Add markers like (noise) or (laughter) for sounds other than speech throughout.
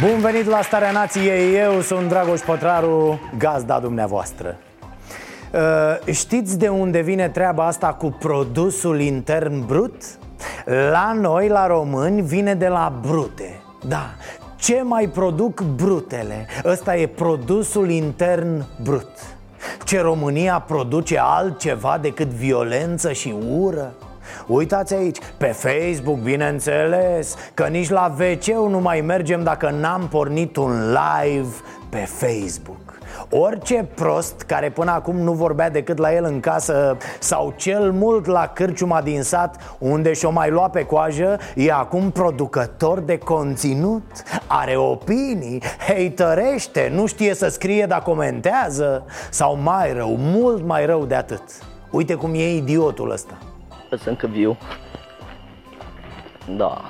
Bun venit la Starea Nației, eu sunt Dragoș Pătraru, gazda dumneavoastră Uh, Știți de unde vine treaba asta cu produsul intern brut? La noi, la români, vine de la brute Da, ce mai produc brutele? Ăsta e produsul intern brut Ce România produce altceva decât violență și ură? Uitați aici, pe Facebook, bineînțeles Că nici la wc nu mai mergem dacă n-am pornit un live pe Facebook. Orice prost care până acum nu vorbea decât la el în casă Sau cel mult la cârciuma din sat Unde și-o mai lua pe coajă E acum producător de conținut Are opinii, haterește Nu știe să scrie, dar comentează Sau mai rău, mult mai rău de atât. Uite cum e idiotul ăsta Sunt încă viu. Da.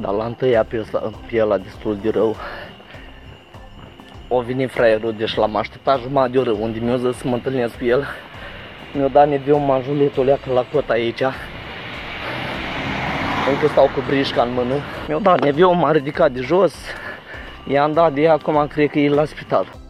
Dar la întâia piesa, pielea destul de rău. O venit fraierul, deci l-am așteptat jumătate de oră unde mi-a zis să mă întâlnesc cu el. Mi-a dat neviu majuletul leacă la cot aici. Încă stau cu brișca în mână. Mi-a dat neviu, m-a ridicat de jos. I-am dat de ea, acum cred că e la spital.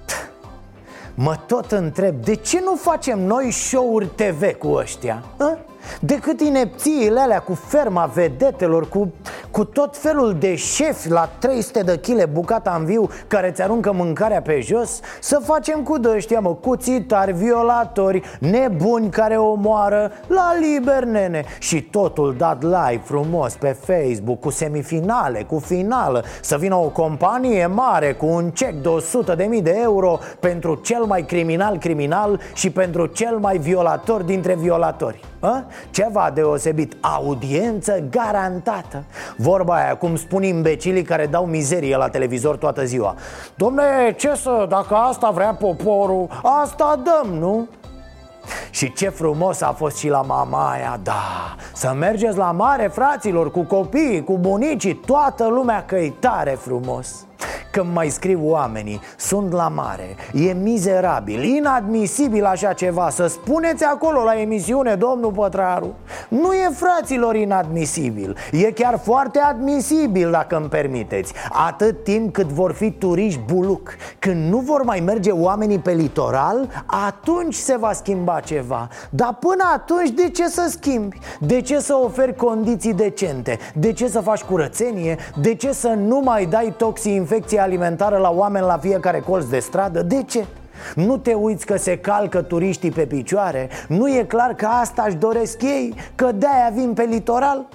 Mă tot întreb, de ce nu facem noi show-uri TV cu ăștia? A? Decât inepțiile alea cu ferma vedetelor, cu, cu tot felul de șefi la 300 de kg bucata în viu care ți aruncă mâncarea pe jos? Să facem cu dăștia, mă, cuțitari, violatori, nebuni care omoară La liber, nene. Și totul dat live frumos pe Facebook Cu semifinale, cu finală. Să vină o companie mare cu un cec de 100 de mii de euro Pentru cel mai criminal criminal Și pentru cel mai violator dintre violatori. A? Ceva deosebit, audiență garantată. Vorba aia, cum spun imbecilii care dau mizerie la televizor toată ziua. Domne, ce să, dacă asta vrea poporul, asta dăm, nu? Și ce frumos a fost și la mama aia, da. Să mergeți la mare, fraților, cu copiii, cu bunicii Toată lumea că e tare frumos când mai scriu oamenii, sunt la mare, e mizerabil, inadmisibil așa ceva Să spuneți acolo la emisiune, domnul Pătraru Nu e fraților inadmisibil, e chiar foarte admisibil dacă îmi permiteți Atât timp cât vor fi turiști buluc Când nu vor mai merge oamenii pe litoral, atunci se va schimba ceva Dar până atunci de ce să schimbi? De ce să oferi condiții decente? De ce să faci curățenie? De ce să nu mai dai toxi-infecție alimentară la oameni la fiecare colț de stradă? De ce? Nu te uiți că se calcă turiștii pe picioare? Nu e clar că asta își doresc ei? Că de-aia vin pe litoral?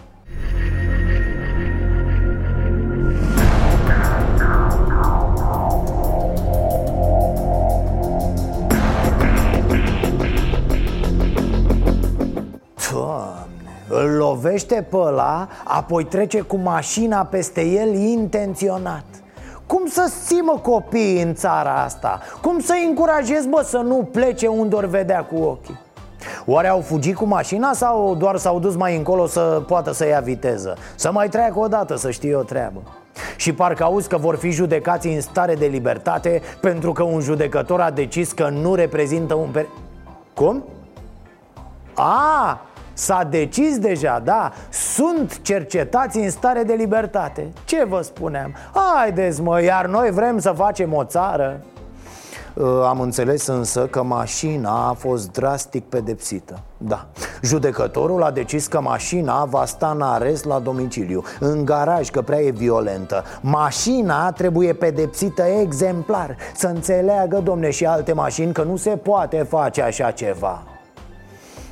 Doamne, îl lovește pe ăla, apoi trece cu mașina peste el intenționat cum să țimă copiii în țara asta? Cum să încurajezi, bă, să nu plece unde ori vedea cu ochii? Oare au fugit cu mașina sau doar s-au dus mai încolo să poată să ia viteză? Să mai treacă o dată, să știe o treabă și parcă auzi că vor fi judecați în stare de libertate Pentru că un judecător a decis că nu reprezintă un per... Cum? A, S-a decis deja, da, sunt cercetați în stare de libertate. Ce vă spuneam? Haideți mă, iar noi vrem să facem o țară. Am înțeles însă că mașina a fost drastic pedepsită. Da, judecătorul a decis că mașina va sta în arest la domiciliu În garaj, că prea e violentă. Mașina trebuie pedepsită exemplar Să înțeleagă, domne, și alte mașini că nu se poate face așa ceva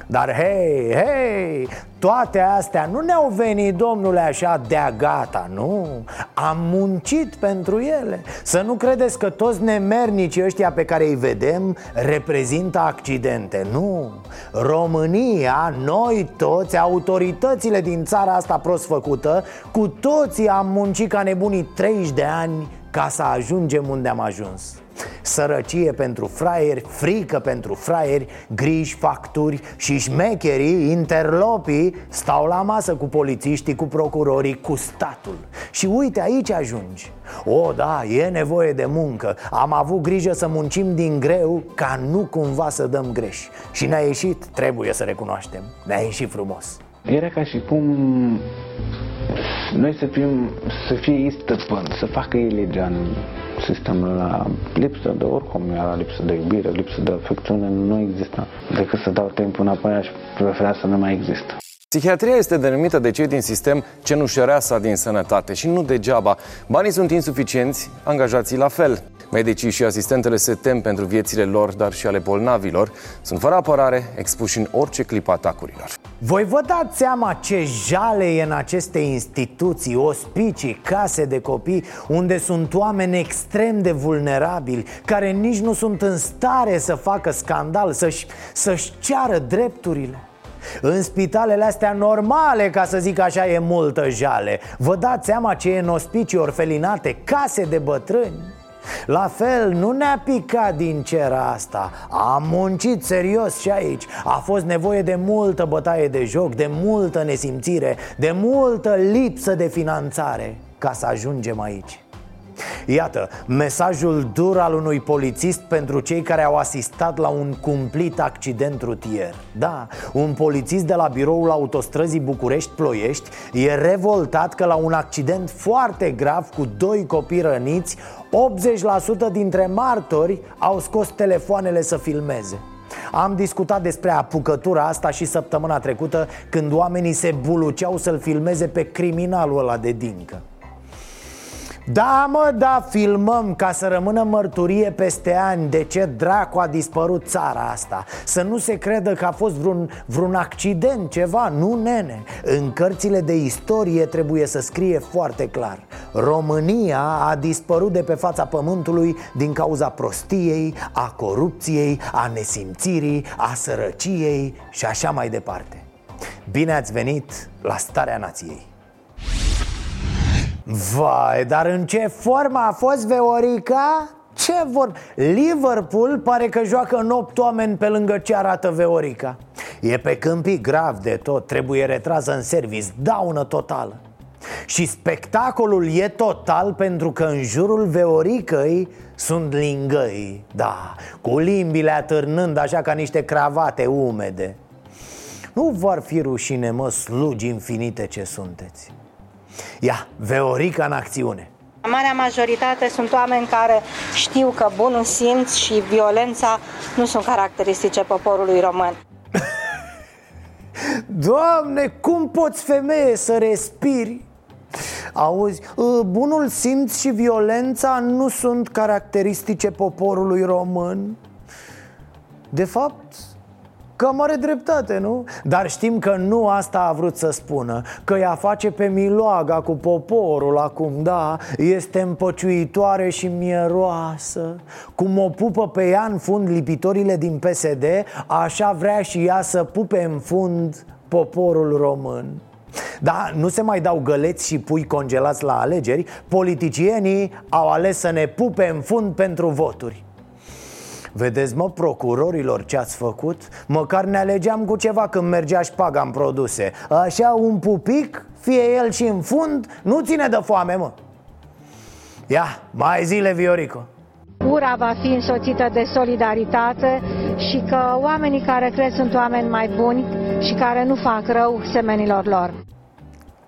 Dar hei, hei, toate astea nu ne-au venit, domnule, așa de-a gata, nu? Am muncit pentru ele. Să nu credeți că toți nemernicii ăștia pe care îi vedem reprezintă accidente, nu? România, noi toți, autoritățile din țara asta prost făcută Cu toții am muncit ca nebunii 30 de ani ca să ajungem unde am ajuns Sărăcie pentru fraieri, frică pentru fraieri, griji, facturi și șmecherii, interlopii Stau la masă cu polițiștii, cu procurorii, cu statul. Și uite, aici ajungi. O, da, e nevoie de muncă. Am avut grijă să muncim din greu ca nu cumva să dăm greș. Și ne-a ieșit, trebuie să recunoaștem, ne-a ieșit frumos. Era ca și cum noi să fim, să fie ei stăpân, să facă ei legea în sistemul la lipsă de oricum era lipsă de iubire, lipsă de afecțiune, nu există. Decât să dau timpul înapoi, aș prefera să nu mai există. Psihiatria este denumită de cei din sistem cenușăreasa din sănătate și nu degeaba. Banii sunt insuficienți, angajații la fel. Medicii și asistentele se tem pentru viețile lor, dar și ale bolnavilor. Sunt fără apărare, expuși în orice clip atacurilor. Voi vă dați seama ce jale e în aceste instituții, ospicii, case de copii Unde sunt oameni extrem de vulnerabili Care nici nu sunt în stare să facă scandal, să-și, să-și ceară drepturile în spitalele astea normale, ca să zic așa, e multă jale Vă dați seama ce e în ospicii orfelinate, case de bătrâni la fel, nu ne-a picat din cer asta. Am muncit serios și aici. A fost nevoie de multă bătaie de joc De multă nesimțire De multă lipsă de finanțare Ca să ajungem aici Iată, mesajul dur al unui polițist pentru cei care au asistat la un cumplit accident rutier. Da, un polițist de la biroul autostrăzii București-Ploiești e revoltat că la un accident foarte grav cu doi copii răniți 80% dintre martori au scos telefoanele să filmeze. Am discutat despre apucătura asta și săptămâna trecută Când oamenii se buluceau să-l filmeze pe criminalul ăla de dincă da, mă, da, filmăm ca să rămână mărturie peste ani de ce dracu a dispărut țara asta. Să nu se credă că a fost vreun, vreun accident, ceva, nu nene. În cărțile de istorie trebuie să scrie foarte clar. România a dispărut de pe fața pământului din cauza prostiei, a corupției, a nesimțirii, a sărăciei și așa mai departe. Bine ați venit la Starea Nației Vai, dar în ce formă a fost Veorica? Ce vor? Liverpool pare că joacă în 8 oameni pe lângă ce arată Veorica E pe câmpii grav de tot, trebuie retrasă în service, daună totală și spectacolul e total pentru că în jurul Veoricăi sunt lingăi Da, cu limbile atârnând așa ca niște cravate umede Nu vor fi rușine, mă, slugi infinite ce sunteți Ia, Veorica în acțiune Marea majoritate sunt oameni care știu că bunul simț și violența nu sunt caracteristice poporului român. (laughs) Doamne, cum poți femeie să respiri? Auzi, ă, bunul simț și violența nu sunt caracteristice poporului român De fapt, Cam are dreptate, nu? Dar știm că nu asta a vrut să spună Că ea face pe miloaga cu poporul acum, da? Este împăciuitoare și mieroasă. Cum o pupă pe ea în fund lipitorile din PSD Așa vrea și ea să pupe în fund poporul român. Da, nu se mai dau găleți și pui congelați la alegeri Politicienii au ales să ne pupe în fund pentru voturi Vedeți, mă, procurorilor, ce ați făcut? Măcar ne alegeam cu ceva când mergea șpaga în produse Așa, un pupic, fie el și în fund, nu ține de foame, mă Ia, mai zile, Viorico Ura va fi însoțită de solidaritate și că oamenii care cred sunt oameni mai buni și care nu fac rău semenilor lor.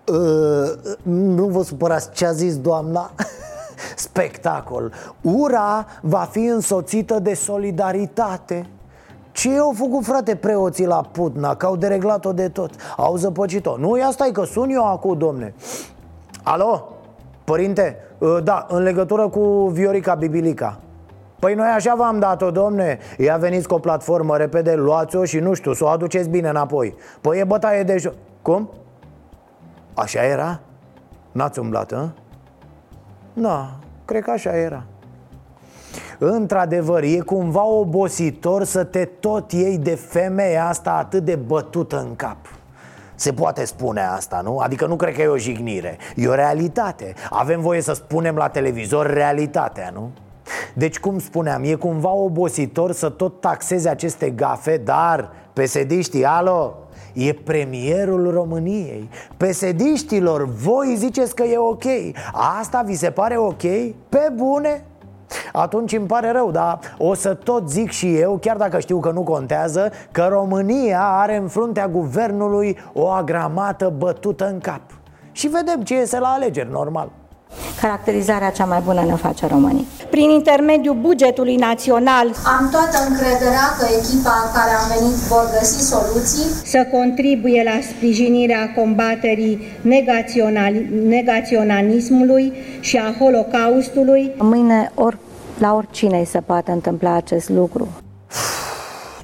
Uh, nu vă supărați ce a zis doamna? (laughs) spectacol Ura va fi însoțită de solidaritate ce au făcut, frate, preoții la Putna? Că au dereglat-o de tot Au zăpăcit-o Nu, ia stai că sun eu acum, domne Alo? Părinte? Ă, da, în legătură cu Viorica Bibilica Păi noi așa v-am dat-o, domne Ia veniți cu o platformă repede, luați-o și nu știu, să o aduceți bine înapoi Păi e bătaie de joc Cum? Așa era? N-ați umblat, hă? Da, cred că așa era. Într-adevăr, e cumva obositor să te tot iei de femeia asta atât de bătută în cap. Se poate spune asta, nu? Adică nu cred că e o jignire. E o realitate. Avem voie să spunem la televizor realitatea, nu? Deci, cum spuneam, e cumva obositor să tot taxeze aceste gafe Dar, pesediștii, alo, E premierul României Pesediștilor, voi ziceți că e ok Asta vi se pare ok? Pe bune? Atunci îmi pare rău, dar o să tot zic și eu, chiar dacă știu că nu contează Că România are în fruntea guvernului o agramată bătută în cap Și vedem ce iese la alegeri, normal Caracterizarea cea mai bună ne face românii. Prin intermediul bugetului național Am toată încrederea că echipa care a venit vor găsi soluții să contribuie la sprijinirea combaterii negațional, negaționalismului și a holocaustului. Mâine or, la oricine îi se poate întâmpla acest lucru.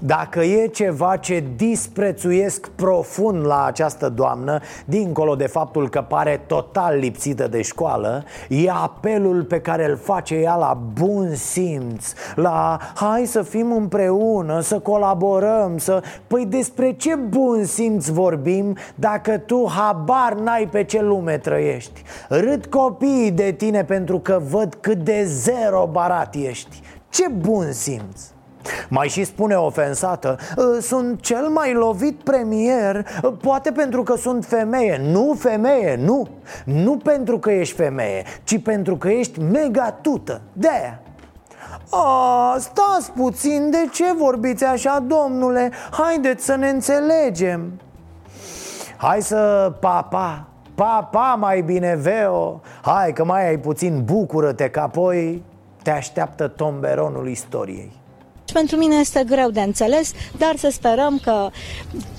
Dacă e ceva ce disprețuiesc profund la această doamnă Dincolo de faptul că pare total lipsită de școală E apelul pe care îl face ea la bun simț La hai să fim împreună, să colaborăm, să... Păi despre ce bun simț vorbim dacă tu habar n-ai pe ce lume trăiești Râd copiii de tine pentru că văd cât de zero barat ești Ce bun simț! Mai și spune ofensată ă, Sunt cel mai lovit premier ă, Poate pentru că sunt femeie. Nu femeie, nu. Nu pentru că ești femeie Ci pentru că ești mega tută. De-aia a, stați puțin, de ce vorbiți așa, domnule? Haideți să ne înțelegem. Hai să papa, papa mai bine, Veo. Hai că mai ai puțin, bucură-te că apoi te așteaptă tomberonul istoriei pentru mine este greu de înțeles, dar să sperăm că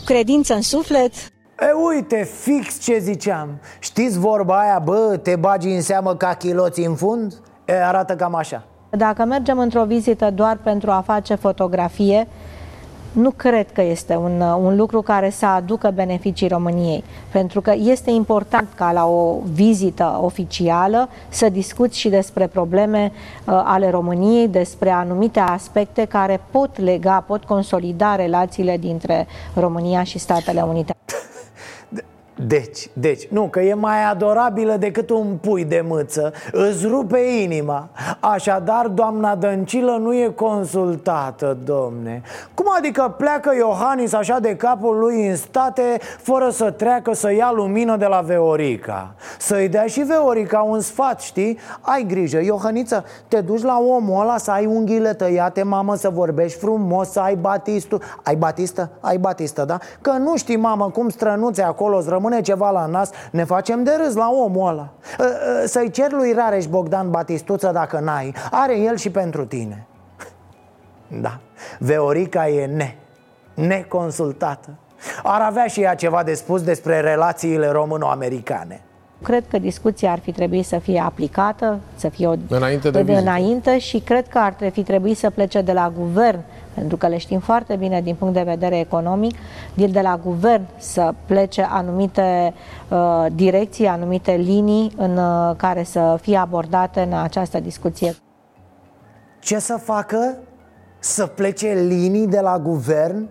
credință în suflet. E, uite, fix ce ziceam. Știți vorba aia, bă, te bagi în seamă ca chiloții în fund? E, arată cam așa. Dacă mergem într-o vizită doar pentru a face fotografie, nu cred că este un, un lucru care să aducă beneficii României, pentru că este important ca la o vizită oficială să discuți și despre probleme uh, ale României, despre anumite aspecte care pot lega, pot consolida relațiile dintre România și Statele Unite. Deci, deci, nu, că e mai adorabilă decât un pui de mâță Îți rupe inima Așadar, doamna Dăncilă nu e consultată, domne Cum adică pleacă Iohannis așa de capul lui în state Fără să treacă să ia lumină de la Veorica Să-i dea și Veorica un sfat, știi? Ai grijă, Iohaniță, te duci la omul ăla să ai unghiile tăiate, mamă, să vorbești frumos, să ai batistul Ai batistă? Ai batistă, da? Că nu știi, mamă, cum strănuțe acolo îți rămâne ceva la nas Ne facem de râs la omul ăla. Ă, ă, Să-i cer lui Rareș Bogdan Batistuță dacă n-ai. Are el și pentru tine. Da, Veorica e ne Neconsultată. Ar avea și ea ceva de spus despre relațiile româno-americane Cred că discuția ar fi trebuit să fie aplicată, să fie o, înainte, de, de înainte și cred că ar fi trebuit să plece de la guvern pentru că le știm foarte bine din punct de vedere economic, de la guvern să plece anumite uh, direcții, anumite linii în uh, care să fie abordate în această discuție. Ce să facă? Să plece linii de la guvern?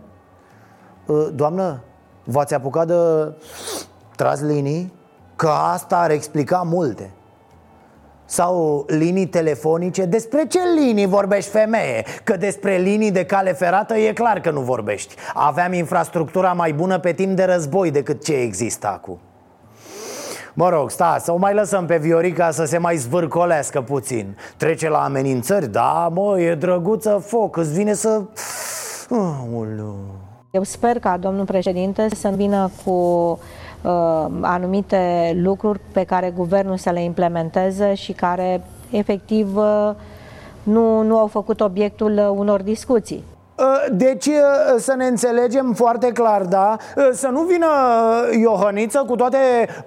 Uh, doamnă, v-ați apucat de tras linii? Că asta ar explica multe. Sau linii telefonice. Despre ce linii vorbești femeie? Că despre linii de cale ferată e clar că nu vorbești. Aveam infrastructura mai bună pe timp de război decât ce există acum. Mă rog, sta, să o mai lăsăm pe Viorica să se mai zvârcolească puțin. Trece la amenințări? Da, mă, e drăguță foc, îți vine să... Eu sper ca domnul președinte să vină cu uh, anumite lucruri pe care guvernul să le implementeze și care efectiv uh, nu, nu au făcut obiectul unor discuții. Uh, deci uh, să ne înțelegem foarte clar, da? Uh, să nu vină Iohăniță cu toate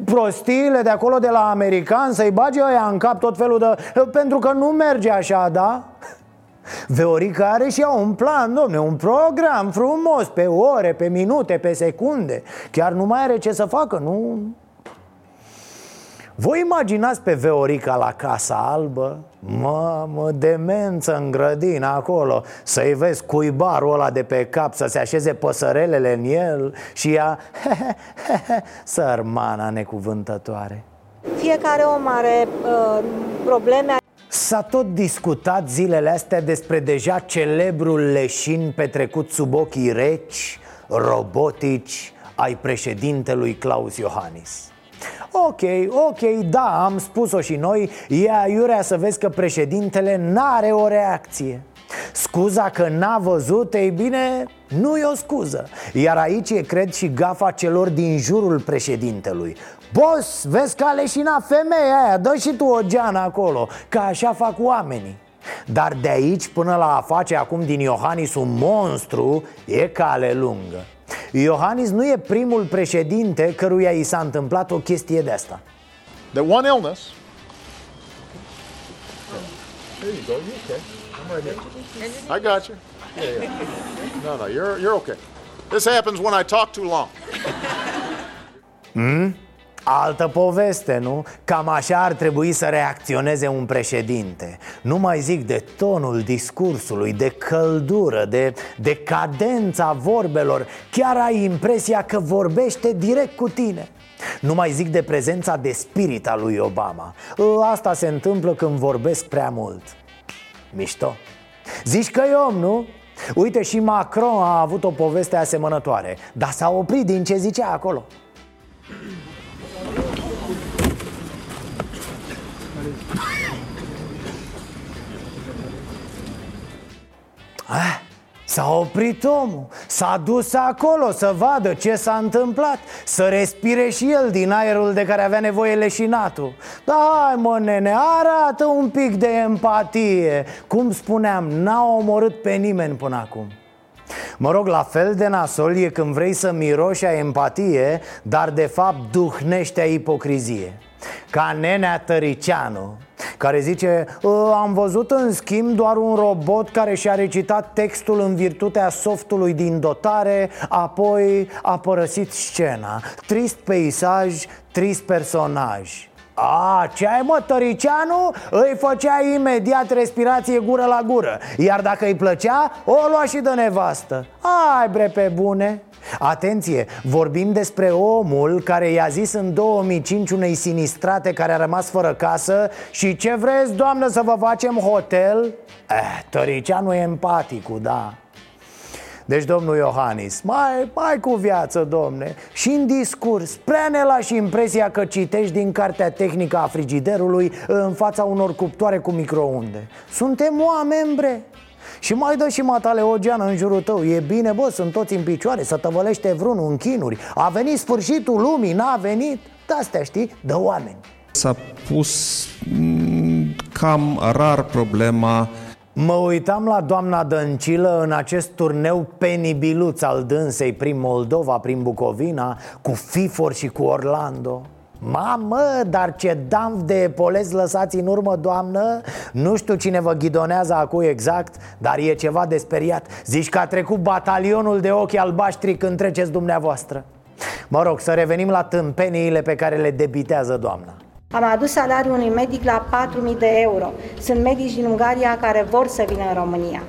prostiile de acolo de la american Să-i bage ăia în cap tot felul de... Pentru că nu merge așa, da? Veorica are și ea un plan, domne, un program frumos Pe ore, pe minute, pe secunde Chiar nu mai are ce să facă, nu? Voi imaginați pe Veorica la Casa Albă? Mamă, demență în grădină acolo Să-i vezi cuibarul ăla de pe cap Să se așeze păsărelele în el Și ea, (laughs) sărmana necuvântătoare Fiecare om are uh, probleme S-a tot discutat zilele astea despre deja celebrul leșin petrecut sub ochii reci, robotici ai președintelui Claus Iohannis. Ok, ok, da, am spus-o și noi E aiurea să vezi că președintele n-are o reacție Scuza că n-a văzut, ei bine, nu e o scuză Iar aici e, cred, și gafa celor din jurul președintelui Boss, vezi că a leșinat femeia aia, dă și tu o geană acolo Că așa fac oamenii dar de aici până la a face acum din Iohannis un monstru e cale lungă Iohannis nu e primul președinte căruia i s-a întâmplat o chestie de asta The one illness. There you go. You okay? I'm right here. I got you. Yeah, yeah. No, no, you're you're okay. This happens when I talk too long. Altă poveste, nu? Cam așa ar trebui să reacționeze un președinte Nu mai zic de tonul discursului, de căldură, de, de cadența vorbelor Chiar ai impresia că vorbește direct cu tine nu mai zic de prezența de spirit a lui Obama Asta se întâmplă când vorbesc prea mult Mișto Zici că e om, nu? Uite și Macron a avut o poveste asemănătoare Dar s-a oprit din ce zicea acolo Ah, S-a oprit omul, s-a dus acolo să vadă ce s-a întâmplat Să respire și el din aerul de care avea nevoie leșinatul. Da, hai mă nene, arată un pic de empatie. Cum spuneam, n-a omorât pe nimeni până acum. Mă rog, la fel de nasol e când vrei să miroși a empatie Dar de fapt duhnește a ipocrizie. Ca nenea Tăricianu care zice "Ă, Am văzut în schimb doar un robot care și-a recitat textul în virtutea softului din dotare Apoi a părăsit scena. Trist peisaj, trist personaj. A, ce ai mă, Tăricianu? Îi făcea imediat respirație gură la gură. Iar dacă îi plăcea, o lua și de nevastă. Ai bre pe bune Atenție, vorbim despre omul care i-a zis în 2005 unei sinistrate care a rămas fără casă Și ce vreți, doamnă, să vă facem hotel? Eh, Tăricianu e empaticul, da. Deci, domnul Iohannis, mai, mai cu viață, domne. Și în discurs, prea ne lași impresia că citești din cartea tehnică a frigiderului În fața unor cuptoare cu microunde. Suntem oameni, bre și mai dă și matale o geană în jurul tău. E bine, bă, sunt toți în picioare Să tăvălește vreunul în chinuri. A venit sfârșitul lumii, n-a venit. De-astea, știi, de oameni. S-a pus mm, cam rar problema. Mă uitam la doamna Dăncilă în acest turneu penibiluț al dânsei prin Moldova, prin Bucovina Cu Fifor și cu Orlando Mamă, dar ce damp de polezi lăsați în urmă, doamnă. Nu știu cine vă ghidonează acum exact Dar e ceva de speriat. Zici că a trecut batalionul de ochi albaștri când treceți dumneavoastră. Mă rog, să revenim la tâmpeniile pe care le debitează doamna. Am adus salariul unui medic la 4.000 de euro. Sunt medici din Ungaria care vor să vină în România.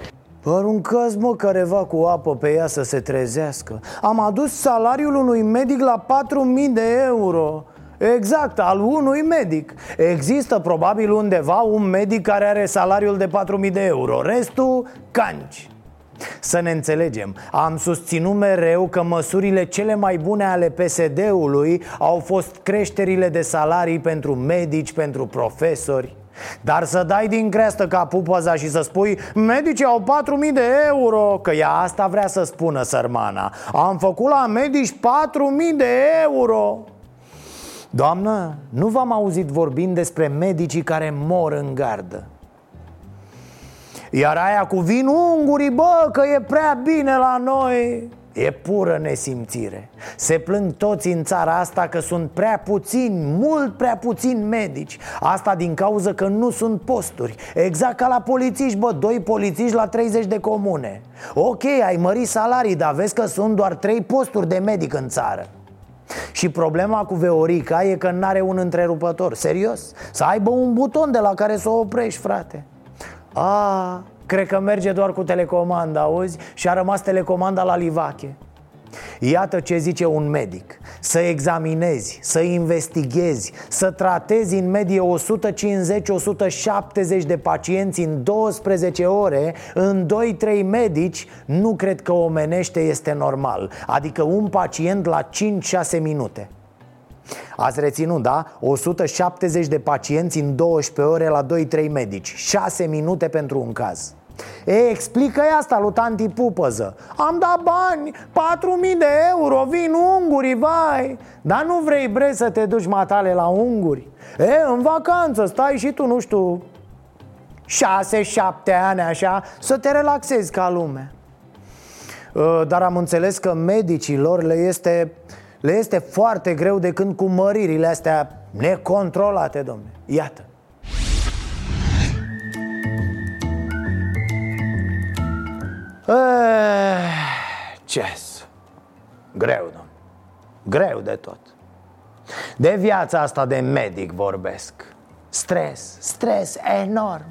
Aruncați mă careva cu apă pe ea să se trezească. Am adus salariul unui medic la 4.000 de euro Exact, al unui medic. Există probabil undeva un medic care are salariul de 4.000 de euro. Restul, canci să ne înțelegem, am susținut mereu că măsurile cele mai bune ale PSD-ului au fost creșterile de salarii pentru medici, pentru profesori. Dar să dai din creastă ca pupăza și să spui Medicii au 4.000 de euro Că ea asta vrea să spună sărmana. Am făcut la medici 4.000 de euro Doamnă, nu v-am auzit vorbind despre medicii care mor în gardă. Iar aia cu vin ungurii, bă, că e prea bine la noi. E pură nesimțire. Se plâng toți în țara asta că sunt prea puțini, mult prea puțini medici. Asta din cauza că nu sunt posturi. Exact ca la polițiști, bă, doi polițiști la 30 de comune. Ok, ai mărit salarii, dar vezi că sunt doar trei posturi de medic în țară și problema cu Veorica e că n-are un întrerupător Serios, să aibă un buton de la care să o oprești, frate. A, Cred că merge doar cu telecomanda, auzi? Și a rămas telecomanda la livache Iată ce zice un medic. Să examinezi, să investighezi, să tratezi în medie 150-170 de pacienți în 12 ore În 2-3 medici Nu cred că omenește este normal. Adică un pacient la 5-6 minute. Ați reținut, da? 170 de pacienți în 12 ore la 2-3 medici. 6 minute pentru un caz E, explică asta lui tanti Pupăză. Am dat bani, 4000 de euro, vin ungurii, vai. Dar nu vrei, bre, să te duci matale la unguri? E, în vacanță, stai și tu, nu știu, 6-7 ani așa Să te relaxezi ca lume. Dar am înțeles că medicilor le este, le este foarte greu de când cu măririle astea necontrolate, domne. Iată ce Greu, domn. Greu de tot. De viața asta de medic vorbesc. Stres, stres enorm.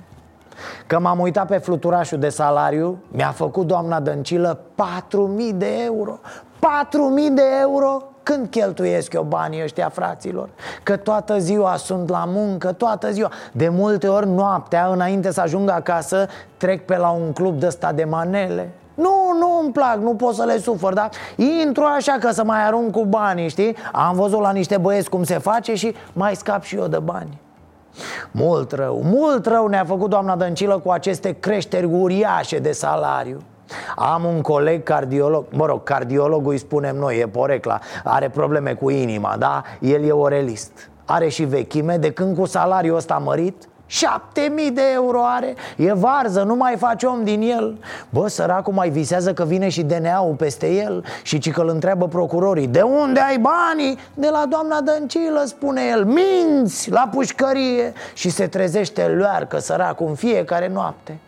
Că m-am uitat pe fluturașul de salariu Mi-a făcut doamna Dăncilă 4.000 de euro. 4.000 de euro? Când cheltuiesc eu banii ăștia, fraților? Că toată ziua sunt la muncă, toată ziua. De multe ori noaptea, înainte să ajung acasă Trec pe la un club de ăsta de manele. Nu, nu îmi plac, nu pot să le sufăr, dar intru așa că să mai arunc cu banii, știi? Am văzut la niște băieți cum se face și mai scap și eu de bani. Mult rău, mult rău ne-a făcut doamna Dăncilă cu aceste creșteri uriașe de salariu am un coleg cardiolog, mă rog, cardiologul îi spunem noi, e porecla Are probleme cu inima, da? El e orelist. Are și vechime, de când cu salariul ăsta mărit Șapte mii de euro are. E varză, nu mai face om din el. Bă, săracul mai visează că vine și DNA-ul peste el Și ci că îl întreabă procurorii De unde ai banii? De la doamna Dăncilă, spune el Minți la pușcărie. Și se trezește luarcă săracul în fiecare noapte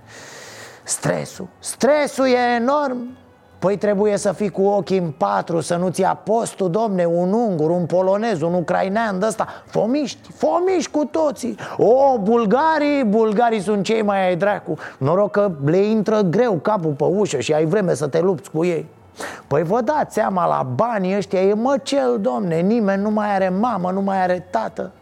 Stresul, stresul e enorm. Păi trebuie să fii cu ochii în patru Să nu-ți ia postul, domne Un ungur, un polonez, un ucrainean de ăsta Fomiști, fomiști cu toții. O, bulgarii, bulgarii sunt cei mai ai dracu. Noroc că le intră greu capul pe ușă Și ai vreme să te lupți cu ei. Păi vă dați seama, la banii ăștia e măcel, domne Nimeni nu mai are mamă, nu mai are tată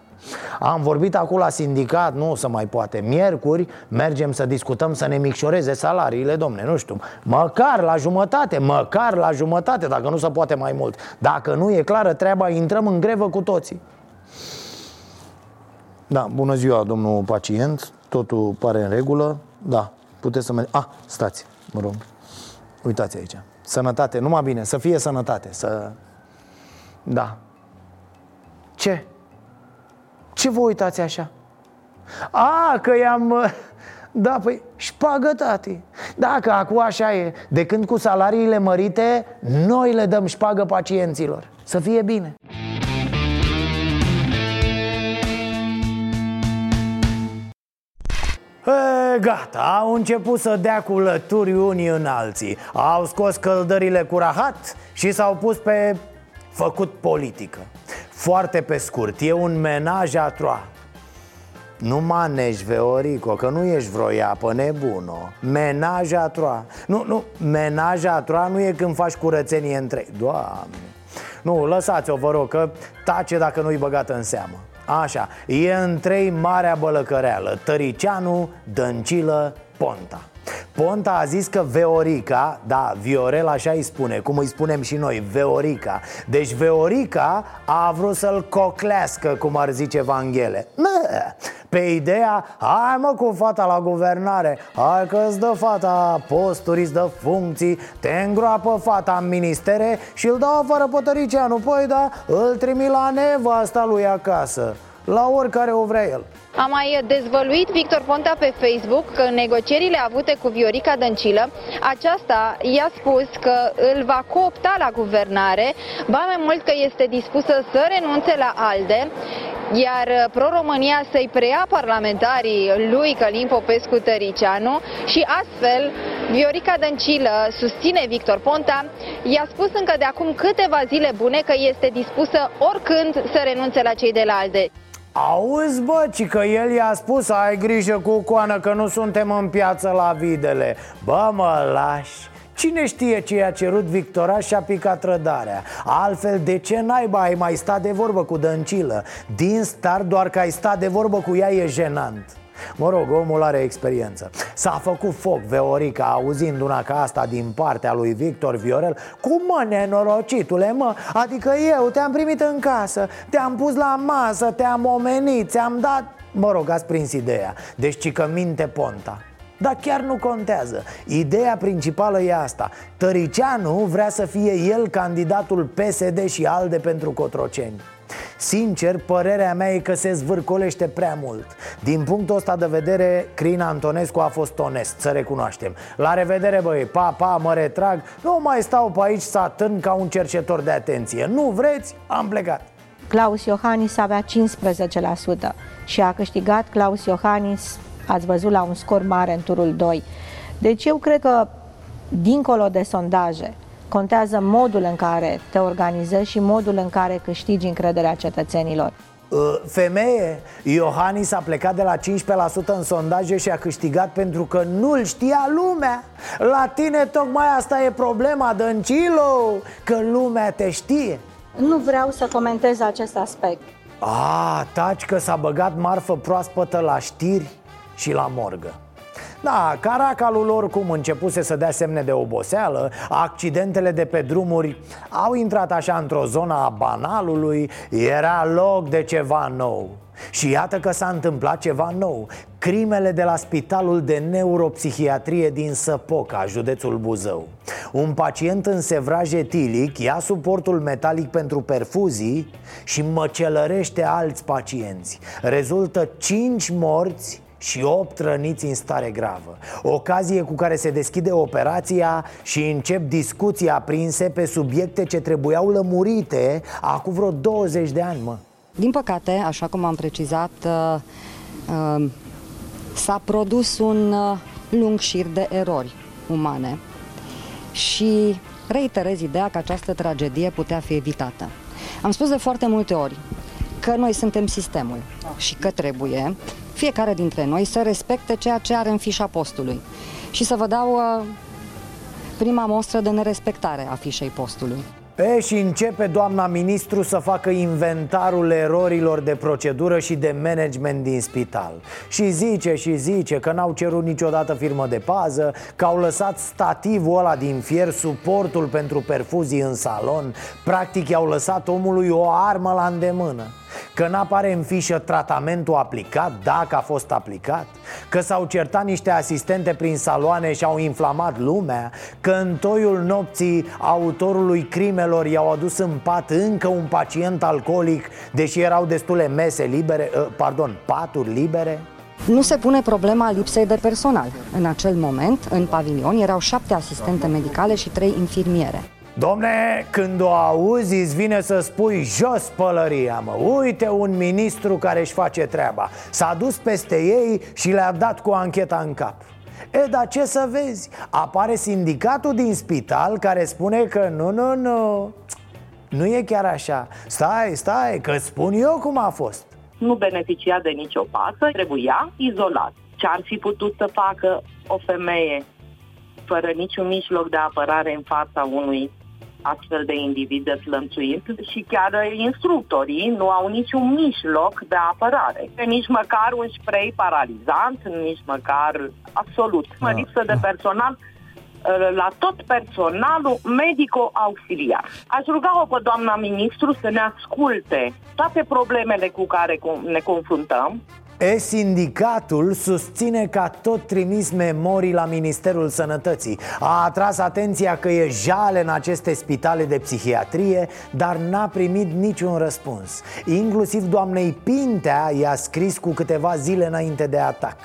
am vorbit acum la sindicat, nu se mai poate. Miercuri mergem să discutăm să ne micșoreze salariile, domne, nu știu. Măcar la jumătate, măcar la jumătate, dacă nu se poate mai mult. Dacă nu e clară treaba, intrăm în grevă cu toții. Da, bună ziua, domnul pacient. Totul pare în regulă. Da, puteți să merg... Ah, stați, mă rog. Uitați aici. Sănătate, numai bine, să fie sănătate Să... Da. Ce? Ce vă uitați așa? A, că i-am... Da, păi, șpagă, tati. Dacă acum așa e De când cu salariile mărite Noi le dăm șpagă pacienților. Să fie bine. E, gata, au început să dea cu lături unii în alții. Au scos căldările cu rahat și s-au pus pe făcut politică foarte pe scurt, e un menaj a troa nu manești, Veorico, că nu ești vreo iapă nebuno. Menaj a troa Nu, nu, menaj a troa nu e când faci curățenie între Doamne. Nu, lăsați-o, vă rog, că tace dacă nu-i băgată în seamă. Așa, e în trei marea bălăcăreală Tăricianu, Dăncilă, Ponta Ponta a zis că Veorica, da, Viorel așa îi spune, cum îi spunem și noi, Veorica. Deci Veorica a vrut să-l coclească, cum ar zice Vanghele Pe ideea, hai mă cu fata la guvernare Hai că îți dă fata posturi, îți dă funcții Te îngroapă fata în ministere și îl dau afară pe Tăricianu. Păi da, îl trimi la nevasta lui acasă la oricare o vrea el. A mai dezvăluit Victor Ponta pe Facebook că în negocierile avute cu Viorica Dăncilă, aceasta i-a spus că îl va coopta la guvernare, ba mai mult că este dispusă să renunțe la ALDE, iar Pro-România să-i preia parlamentarii lui Călim Popescu Tăricianu și astfel Viorica Dăncilă susține Victor Ponta, i-a spus încă de acum câteva zile bune că este dispusă oricând să renunțe la cei de la ALDE. Auzi, bă, ci că el i-a spus Ai grijă cu coană că nu suntem în piață la videle. Bă, mă lași. Cine știe ce i-a cerut Victoria și a picat rădarea? Altfel, de ce naiba ai mai stat de vorbă cu Dăncilă? Din start, doar că ai stat de vorbă cu ea e jenant Mă rog, omul are experiență. S-a făcut foc Veorica auzind una ca asta din partea lui Victor Viorel. Cum mă, nenorocitule, mă? Adică eu te-am primit în casă Te-am pus la masă, te-am omenit, ți-am dat... Mă rog, ați prins ideea. Deci ci că minte Ponta. Dar chiar nu contează. Ideea principală e asta. Tăricianu vrea să fie el candidatul PSD și ALDE pentru Cotroceni Sincer, părerea mea e că se zvârcolește prea mult. Din punctul ăsta de vedere, Crin Antonescu a fost onest, să recunoaștem. La revedere băi, pa, pa, mă retrag. Nu mai stau pe aici să atârn ca un cercetor de atenție. Nu vreți? Am plecat. Claus Iohannis avea 15% și a câștigat. Claus Iohannis, ați văzut, la un scor mare în turul 2. Deci eu cred că, dincolo de sondaje, Contează modul în care te organizezi și modul în care câștigi încrederea cetățenilor. Uh, femeie, Iohannis a plecat de la 15% în sondaje și a câștigat pentru că nu-l știa lumea. La tine tocmai asta e problema, Dăncilo, că lumea te știe. Nu vreau să comentez acest aspect. A, taci că s-a băgat marfă proaspătă la știri și la morgă da, caracalul lor cum începuse să dea semne de oboseală Accidentele de pe drumuri au intrat așa într-o zonă a banalului Era loc de ceva nou. Și iată că s-a întâmplat ceva nou. Crimele de la spitalul de neuropsihiatrie din Săpoca, județul Buzău. Un pacient în sevraj etilic ia suportul metalic pentru perfuzii și măcelărește alți pacienți. Rezultă 5 morți și 8 răniți în stare gravă. Ocazie cu care se deschide operația și încep discuții aprinse pe subiecte ce trebuiau lămurite acum vreo 20 de ani, mă. Din păcate, așa cum am precizat, uh, uh, s-a produs un uh, lung șir de erori umane. Și reiterez ideea că această tragedie putea fi evitată. Am spus de foarte multe ori că noi suntem sistemul și că trebuie fiecare dintre noi să respecte ceea ce are în fișa postului. Și să vă dau uh, prima mostră de nerespectare a fișei postului. E, și începe doamna ministru să facă inventarul erorilor de procedură și de management din spital Și zice și zice că n-au cerut niciodată firmă de pază Că au lăsat stativul ăla din fier, suportul pentru perfuzii în salon Practic i-au lăsat omului o armă la îndemână Că n-apare în fișă tratamentul aplicat, dacă a fost aplicat Că s-au certat niște asistente prin saloane și au inflamat lumea Că în toiul nopții autorului crimelor i-au adus în pat încă un pacient alcoolic Deși erau destule mese libere, ă, pardon, paturi libere nu se pune problema lipsei de personal. În acel moment, în pavilion, erau șapte asistente medicale și trei infirmiere. Domne, când o auzi, îți vine să spui jos pălăria, mă Uite un ministru care își face treaba. S-a dus peste ei și le-a dat cu ancheta în cap. E, dar ce să vezi? Apare sindicatul din spital care spune că nu, nu, nu Nu e chiar așa. Stai, stai, că spun eu cum a fost. Nu beneficia de nicio pasă, trebuia izolat. Ce ar fi putut să facă o femeie fără niciun mijloc de apărare în fața unui astfel de individ slămțuit și chiar instructorii nu au niciun mijloc de apărare. Nici măcar un spray paralizant, nici măcar absolut. Mă ah. lipsă de personal la tot personalul medico-auxiliar. Aș ruga-o pe doamna ministru să ne asculte toate problemele cu care ne confruntăm E, sindicatul susține că a tot trimis memorii la Ministerul Sănătății. A atras atenția că e jale în aceste spitale de psihiatrie Dar n-a primit niciun răspuns. Inclusiv doamnei Pintea i-a scris cu câteva zile înainte de atac.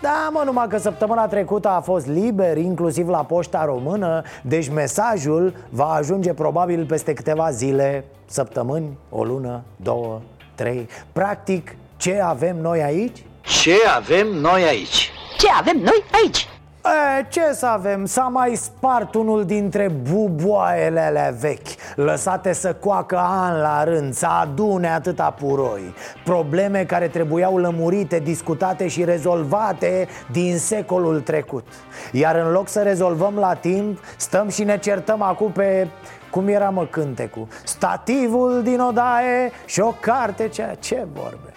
Da, mă, numai că săptămâna trecută a fost liber, inclusiv la poșta română Deci mesajul va ajunge probabil peste câteva zile, săptămâni, o lună, două, trei. Practic, ce avem noi aici? Ce avem noi aici? Ce avem noi aici? E, ce să avem? S-a mai spart unul dintre buboaiele alea vechi Lăsate să coacă an la rând, să adune atâta puroi Probleme care trebuiau lămurite, discutate și rezolvate din secolul trecut Iar în loc să rezolvăm la timp, stăm și ne certăm acum pe cum era mă cântecul Stativul din odaie și o carte ce, ce vorbe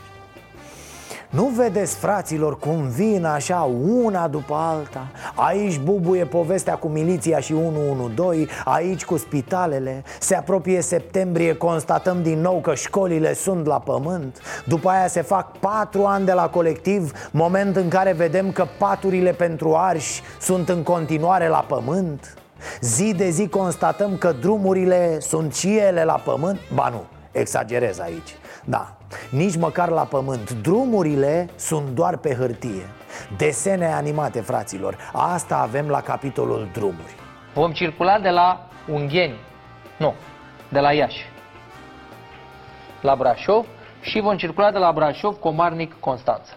nu vedeți, fraților, cum vin așa una după alta? Aici bubuie povestea cu miliția și 112 Aici cu spitalele. Se apropie septembrie, constatăm din nou că școlile sunt la pământ. După aia se fac patru ani de la colectiv Moment în care vedem că paturile pentru arși sunt în continuare la pământ. Zi de zi constatăm că drumurile sunt și ele la pământ. Ba nu, exagerez aici. Da, nici măcar la pământ. Drumurile sunt doar pe hârtie. Desene animate, fraților. Asta avem la capitolul drumuri. Vom circula de la Ungheni. Nu, de la Iași. La Brașov și vom circula de la Brașov, Comarnic, Constanța.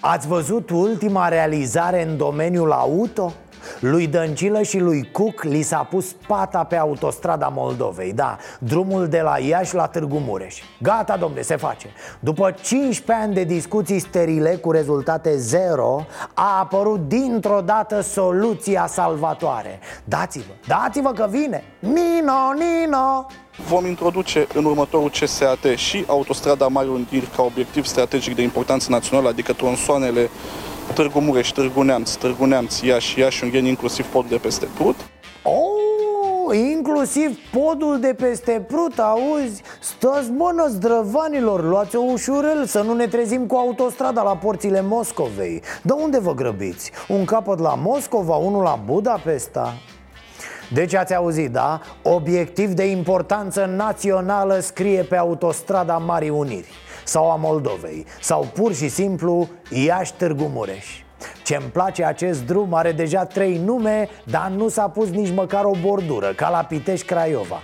Ați văzut ultima realizare în domeniul auto? Lui Dăncilă și lui Cuc li s-a pus pata pe autostrada Moldovei Da, drumul de la Iași la Târgu Mureș. Gata, domne, se face. După 15 ani de discuții sterile cu rezultate zero A apărut dintr-o dată soluția salvatoare. Dați-vă, dați-vă că vine. Nino, Nino! Vom introduce în următorul CSAT și autostrada Mare Uniri ca obiectiv strategic de importanță națională, adică tronsoanele Târgu Mureș, Târgu Neamț, Târgu Neamț, Iași, Iași, Ungheni, inclusiv podul de peste Prut. Oh, inclusiv podul de peste Prut, auzi? Stați bună, zdrăvanilor, luați-o ușurel să nu ne trezim cu autostrada la porțile Moscovei De unde vă grăbiți? Un capăt la Moscova, unul la Budapesta? Deci ați auzit, da? Obiectiv de importanță națională scrie pe autostrada Marii Uniri sau a Moldovei Sau pur și simplu Iași Târgu Mureș. Ce-mi place acest drum are deja trei nume, dar nu s-a pus nici măcar o bordură, ca la Pitești Craiova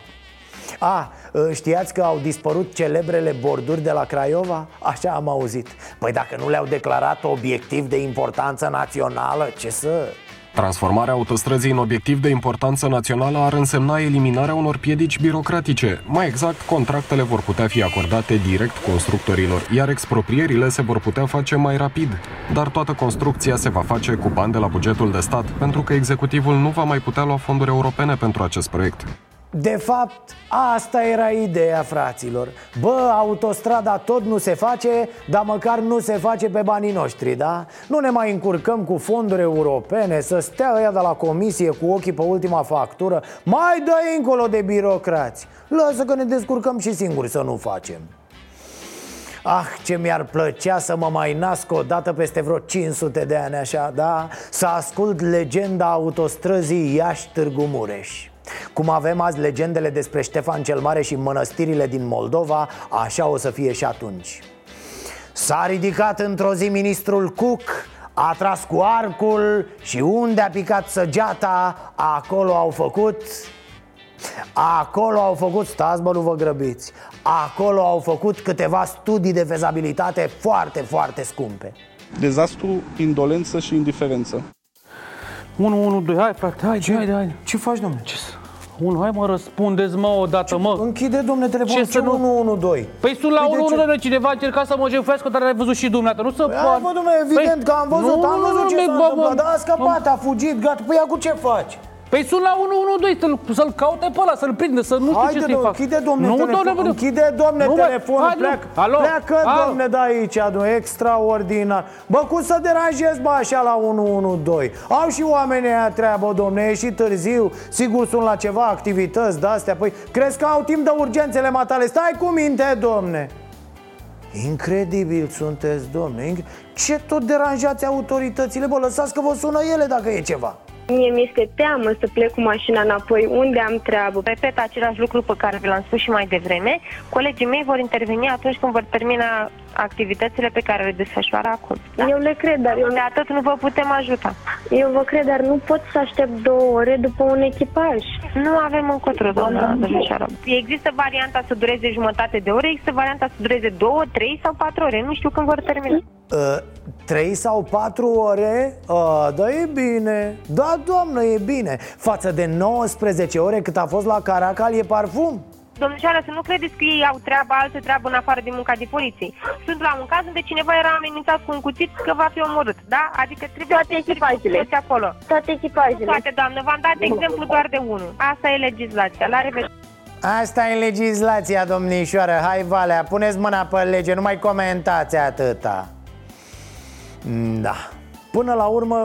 a, știați că au dispărut celebrele borduri de la Craiova? Așa am auzit. Păi dacă nu le-au declarat obiectiv de importanță națională, ce să... Transformarea autostrăzii în obiectiv de importanță națională ar însemna eliminarea unor piedici birocratice. Mai exact, contractele vor putea fi acordate direct constructorilor, iar exproprierile se vor putea face mai rapid. Dar toată construcția se va face cu bani de la bugetul de stat, pentru că executivul nu va mai putea lua fonduri europene pentru acest proiect. De fapt, asta era ideea, fraților. Bă, autostrada tot nu se face, dar măcar nu se face pe banii noștri, da? Nu ne mai încurcăm cu fonduri europene Să stea ăia de la comisie cu ochii pe ultima factură. Mai dă încolo de birocrați. Lasă că ne descurcăm și singuri să nu facem. Ah, ce mi-ar plăcea să mă mai nasc o dată peste vreo 500 de ani așa, da? Să ascult legenda autostrăzii Iași-Târgu Mureș cum avem azi legendele despre Ștefan cel Mare și mănăstirile din Moldova, așa o să fie și atunci S-a ridicat într-o zi ministrul Cook a tras cu arcul și unde a picat săgeata, acolo au făcut Acolo au făcut, stați bă, nu vă grăbiți Acolo au făcut câteva studii de fezabilitate foarte, foarte scumpe Dezastru, indolență și indiferență 112, hai frate, hai, ce, hai, hai. Ce faci, domnule? Ce Unu, hai mă, răspundeți mă odată, mă. Închide, domne, telefonul, ce, ce nu... 112? Păi sunt la 112, cineva a încercat să mă jefuiască, dar ai văzut și dumneata, nu să păi, poate. Mă, domne, evident păi, că am văzut, nu, am văzut nu, ce s-a întâmplat, dar a scăpat, a fugit, gata, păi acum ce faci? Păi sunt la 112 să-l, să-l caute pe ăla, să-l prinde, să nu știu ce să-i fac. Închide, domne, nu, telefon, domne, închide, domne, nu, telefonul, pleacă, alo, pleacă, alo. domne, de aici, domne, extraordinar. Bă, cum să deranjezi, bă, așa la 112? Au și oamenii aia treabă, domne, e și târziu, sigur sunt la ceva activități de-astea, păi crezi că au timp de urgențele matale? Stai cu minte, domne. Incredibil sunteți, domne Ce tot deranjați autoritățile? Bă, lăsați că vă sună ele dacă e ceva Mie mi-este teamă să plec cu mașina înapoi unde am treabă. Repet același lucru pe care vi l-am spus și mai devreme. Colegii mei vor interveni atunci când vor termina activitățile pe care le desfășoară acum. Da? Eu le cred, dar eu... De atât nu vă putem ajuta. Eu vă cred, dar nu pot să aștept două ore după un echipaj. Nu avem încotro, doamna Dăjășoară. Există varianta să dureze jumătate de ore, există varianta să dureze două, trei sau patru ore. Nu știu când vor termina. Uh, trei sau patru ore? Uh, da, e bine Da, doamnă, e bine Față de 19 ore cât a fost la Caracal e parfum Domnișoară, să nu credeți că ei au treabă, altă treabă în afară de munca de poliție. Sunt la un caz unde cineva era amenințat cu un cuțit că va fi omorât, da? Adică trebuie Toate echipajele. Toți acolo. Toate echipajele. Toate, doamnă, v-am dat exemplu doar de unul. Asta e legislația. La revedere. Asta e legislația, domnișoară Hai, Valea, puneți mâna pe lege Nu mai comentați atâta Da Până la urmă,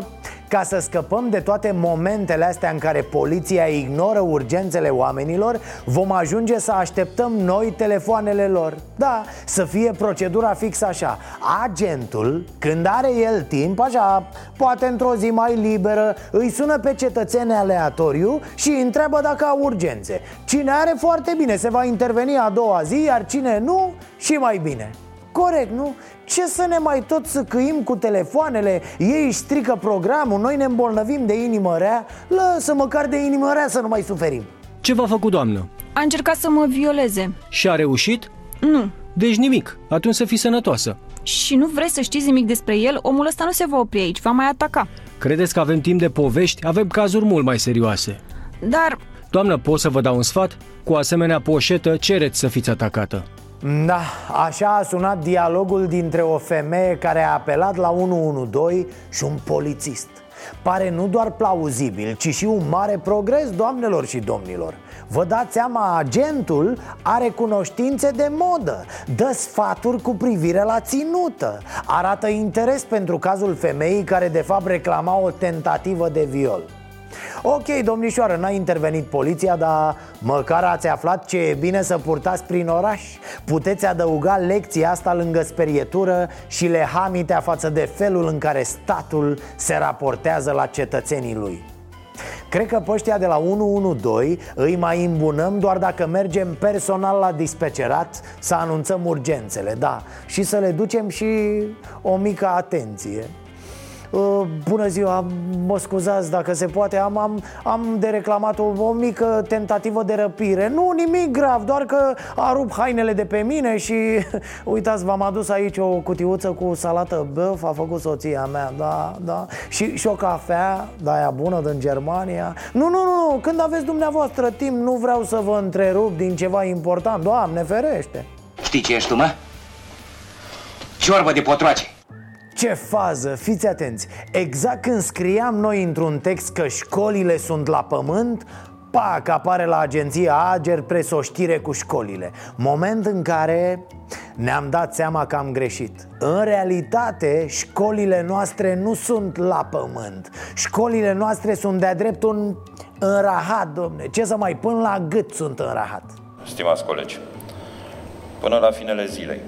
ca să scăpăm de toate momentele astea în care poliția ignoră urgențele oamenilor Vom ajunge să așteptăm noi telefoanele lor. Da, să fie procedura fix așa. Agentul, când are el timp, așa, poate într-o zi mai liberă Îi sună pe cetățeni aleatoriu și îi întreabă dacă au urgențe. Cine are foarte bine se va interveni a doua zi, iar cine nu, și mai bine Corect, nu? Ce să ne mai tot săcâim cu telefoanele Ei își strică programul, noi ne îmbolnăvim de inimă rea Lăsă măcar de inimă rea să nu mai suferim Ce v-a făcut, doamnă? A încercat să mă violeze Și a reușit? Nu Deci nimic, atunci să fii sănătoasă Și nu vrei să știți nimic despre el? Omul ăsta nu se va opri aici, va mai ataca Credeți că avem timp de povești? Avem cazuri mult mai serioase Dar... Doamnă, pot să vă dau un sfat? Cu asemenea poșetă, cereți să fiți atacată da, așa a sunat dialogul dintre o femeie care a apelat la 112 și un polițist. Pare nu doar plauzibil, ci și un mare progres, doamnelor și domnilor. Vă dați seama, agentul are cunoștințe de modă Dă sfaturi cu privire la ținută. Arată interes pentru cazul femeii care de fapt reclama o tentativă de viol Ok, domnișoară, n-a intervenit poliția, dar măcar ați aflat ce e bine să purtați prin oraș? Puteți adăuga lecția asta lângă sperietură și le hamitea față de felul în care statul se raportează la cetățenii lui. Cred că pe de la 112 îi mai îmbunăm doar dacă mergem personal la dispecerat să anunțăm urgențele, da Și să le ducem și o mică atenție. Uh, bună ziua, mă scuzați dacă se poate Am, am, am de reclamat o, o mică tentativă de răpire. Nu nimic grav, doar că a rupt hainele de pe mine și (laughs) Uitați, v-am adus aici o cutiuță cu salată băf A făcut soția mea, da, da. Și, și o cafea, da, aia bună din Germania. Nu, nu, nu, când aveți dumneavoastră timp Nu vreau să vă întrerup din ceva important. Doamne ferește! Știi ce ești tu, mă? Ciorbă de potroace ce fază, fiți atenți. Exact când scriam noi într-un text că școlile sunt la pământ Pac, apare la agenția Ager pres o știre cu școlile. Moment în care ne-am dat seama că am greșit. În realitate, școlile noastre nu sunt la pământ. Școlile noastre sunt de-a dreptul în, în rahat, domne. Ce să mai pun la gât sunt în rahat. Stimați colegi, până la finele zilei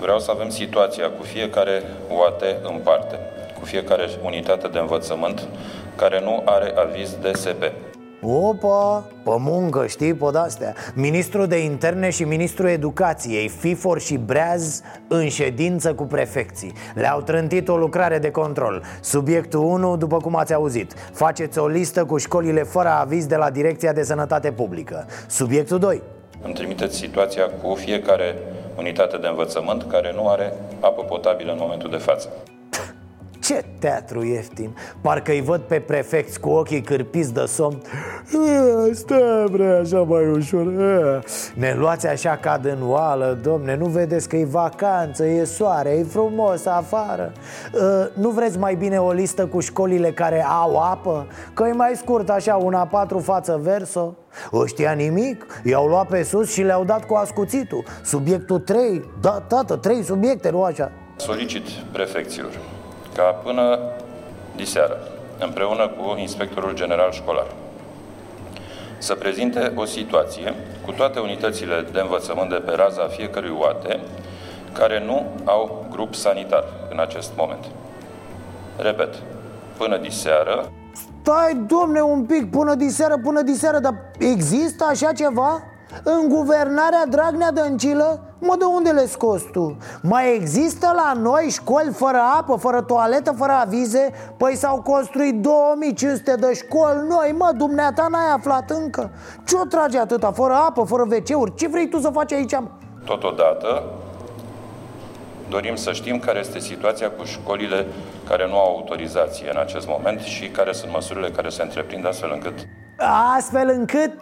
Vreau să avem situația cu fiecare UAT în parte, cu fiecare unitate de învățământ care nu are aviz DSP. Opa, pe muncă, știi, pe astea Ministrul de interne și ministrul educației Fifor și Breaz în ședință cu prefecții. Le-au trântit o lucrare de control. Subiectul 1, după cum ați auzit Faceți o listă cu școlile fără aviz de la Direcția de Sănătate Publică. Subiectul 2 Îmi trimiteți situația cu fiecare unitate de învățământ care nu are apă potabilă în momentul de față. Ce teatru ieftin. Parcă îi văd pe prefecți cu ochii cârpiți de somn. Stai bre, așa mai ușor Ne luați așa ca de oală, domne Nu vedeți că e vacanță, e soare, e frumos afară. Nu vreți mai bine o listă cu școlile care au apă? Că e mai scurt așa, una patru față verso. Ăștia nimic, i-au luat pe sus și le-au dat cu ascuțitul. Subiectul 3, da, tată, 3 subiecte, nu așa? Solicit prefecților ca până diseară, împreună cu inspectorul general școlar, să prezinte o situație cu toate unitățile de învățământ de pe raza fiecărui UAT care nu au grup sanitar în acest moment. Repet, până diseară Stai, domne, un pic, până diseară, până diseară Dar există așa ceva? În guvernarea Dragnea Dăncilă? Mă, de unde le scos tu? Mai există la noi școli fără apă, fără toaletă, fără avize? Păi s-au construit 2500 de școli noi, mă, dumneata n-ai aflat încă Ce-o trage atâta, fără apă, fără WC-uri? Ce vrei tu să faci aici? Totodată, dorim să știm care este situația cu școlile care nu au autorizație în acest moment și care sunt măsurile care se întreprind astfel încât Astfel încât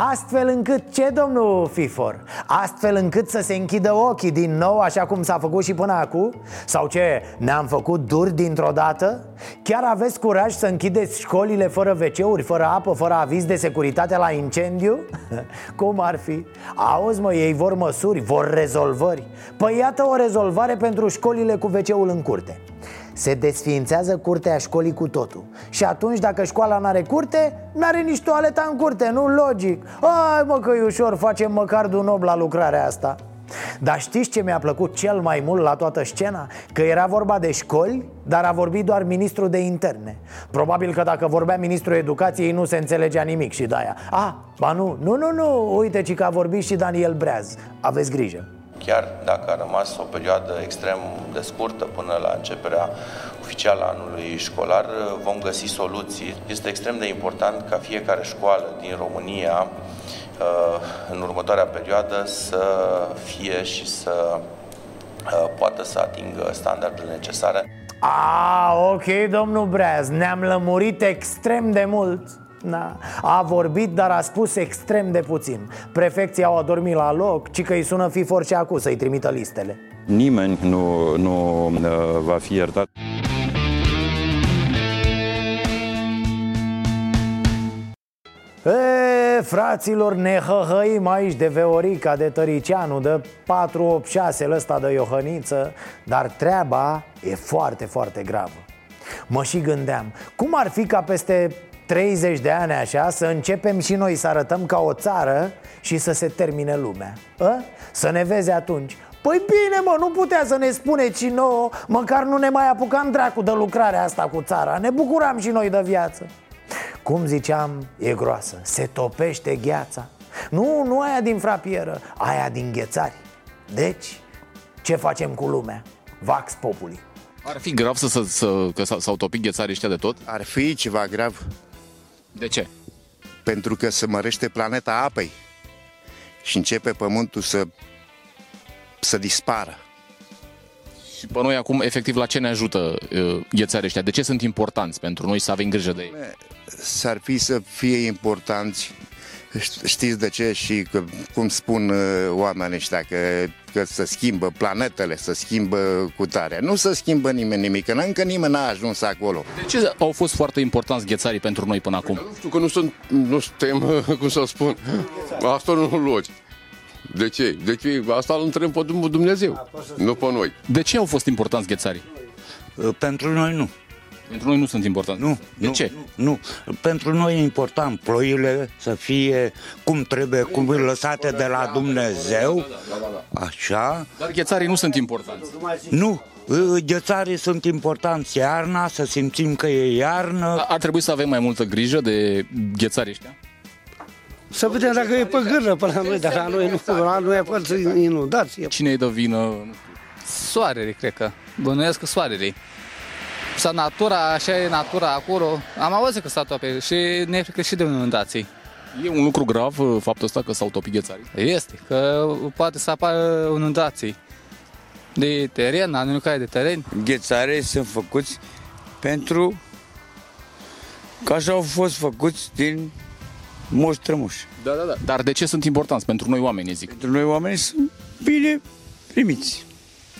Astfel încât, ce domnul Fifor? Astfel încât să se închidă ochii din nou așa cum s-a făcut și până acum? Sau ce, ne-am făcut dur dintr-o dată? Chiar aveți curaj să închideți școlile fără wc fără apă, fără aviz de securitate la incendiu? (laughs) cum ar fi? Auzi mă, ei vor măsuri, vor rezolvări Păi iată o rezolvare pentru școlile cu wc în curte se desființează curtea școlii cu totul. Și atunci dacă școala n-are curte, n-are nici toaleta în curte, nu? Logic. Ai mă că e ușor, facem măcar de un ob la lucrarea asta. Dar știți ce mi-a plăcut cel mai mult la toată scena? Că era vorba de școli, dar a vorbit doar ministrul de interne. Probabil că dacă vorbea ministrul educației nu se înțelegea nimic și de-aia Ah, ba nu, nu, nu, nu, uite ci că a vorbit și Daniel Breaz. Aveți grijă chiar dacă a rămas o perioadă extrem de scurtă până la începerea oficială a anului școlar, vom găsi soluții. Este extrem de important ca fiecare școală din România uh, în următoarea perioadă să fie și să uh, poată să atingă standardele necesare. A, ok, domnul Breaz, ne-am lămurit extrem de mult da. A vorbit, dar a spus extrem de puțin. Prefecții au adormit la loc, ci că îi sună fi și acum să-i trimită listele. Nimeni nu, nu uh, va fi iertat. E, fraților, ne hăhăim aici de Veorica, de Tăricianu, de 486 ăsta de Iohăniță Dar treaba e foarte, foarte gravă. Mă și gândeam, cum ar fi ca peste 30 de ani așa, să începem și noi să arătăm ca o țară și să se termine lumea. A? Să ne vezi atunci. Păi bine mă, nu putea să ne spuneți și nouă Măcar nu ne mai apucam dracu de lucrarea asta cu țara. Ne bucuram și noi de viață. Cum ziceam, e groasă Se topește gheața. Nu, nu aia din frapieră, aia din ghețari. Deci, ce facem cu lumea? Vax populi. Ar fi grav să, să, să, că s-au topit ghețarii ăștia de tot? Ar fi ceva grav de ce? Pentru că se mărește planeta apei și începe pământul să, să dispară. Și pe noi acum, efectiv, la ce ne ajută uh, ghețarii ăștia? De ce sunt importanți pentru noi să avem grijă de ei? S-ar fi să fie importanți Știți de ce și că, cum spun uh, oamenii ăștia, că, că se schimbă planetele, se schimbă cu tare. Nu se schimbă nimeni nimic, că încă nimeni n-a ajuns acolo. De ce au fost foarte importanți ghețarii pentru noi până acum? Nu știu, că nu, sunt, nu suntem, (laughs) cum să spun, asta nu logi. De ce? De ce? Asta îl întreb pe Dumnezeu, nu pe noi. De ce au fost importanți ghețarii? Pentru noi nu. Pentru noi nu sunt importante. Nu. De nu, ce? Nu, nu. Pentru noi e important ploile să fie cum trebuie, cum lăsate de la Dumnezeu. Așa. Dar ghețarii nu sunt importanți. Nu. Ghețarii sunt importanți iarna, să simțim că e iarnă. Ar trebui să avem mai multă grijă de ghețarii ăștia? Să vedem dacă e pe gârnă până la noi, dar la noi nu, la noi e părți inundație. Cine îi dă vină? Soarele, cred că. Bănuiesc că soarele. Sau natura, așa e natura acolo. Am auzit că s-a topit și ne frică și de inundații. E un lucru grav uh, faptul ăsta că s-au topit ghețarii? Este, că poate să apară inundații de teren, anunicare de teren. Ghețarii sunt făcuți pentru că așa au fost făcuți din moș strămoși. Da, da, da. Dar de ce sunt importanți pentru noi oameni, zic? Pentru noi oameni sunt bine primiți.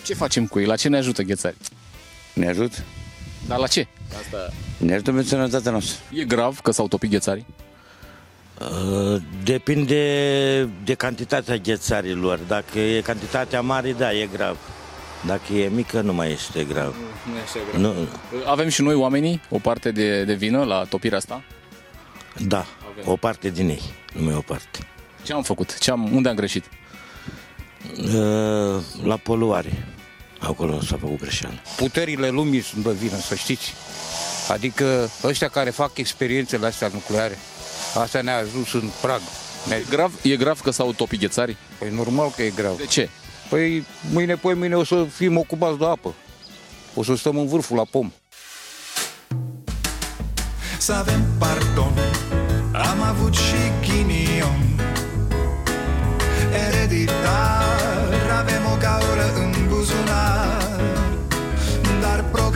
Ce facem cu ei? La ce ne ajută ghețarii? Ne ajută? Dar la ce? Asta... Ne ajută pentru sănătatea noastră. E grav că s-au topit ghețarii? Uh, depinde de cantitatea ghețarilor. Dacă e cantitatea mare, da, e grav. Dacă e mică, nu mai este grav. Nu, nu este grav. Nu. Avem și noi oamenii o parte de, de vină la topirea asta? Da. O parte din ei, numai o parte. Ce am făcut? Ce am, unde am greșit? Uh, La poluare. Acolo s-a făcut greșeală. Puterile lumii sunt de vină, să știți. Adică ăștia care fac experiențele astea nucleare, asta ne-a ajuns în prag. E grav, e grav că s-au topit ghețarii? Păi normal că e grav. De ce? Păi mâine, poi mâine o să fim ocupați de apă. O să stăm în vârful la pom. Să avem pardon Am avut și ghinion Ereditar Avem o gaură în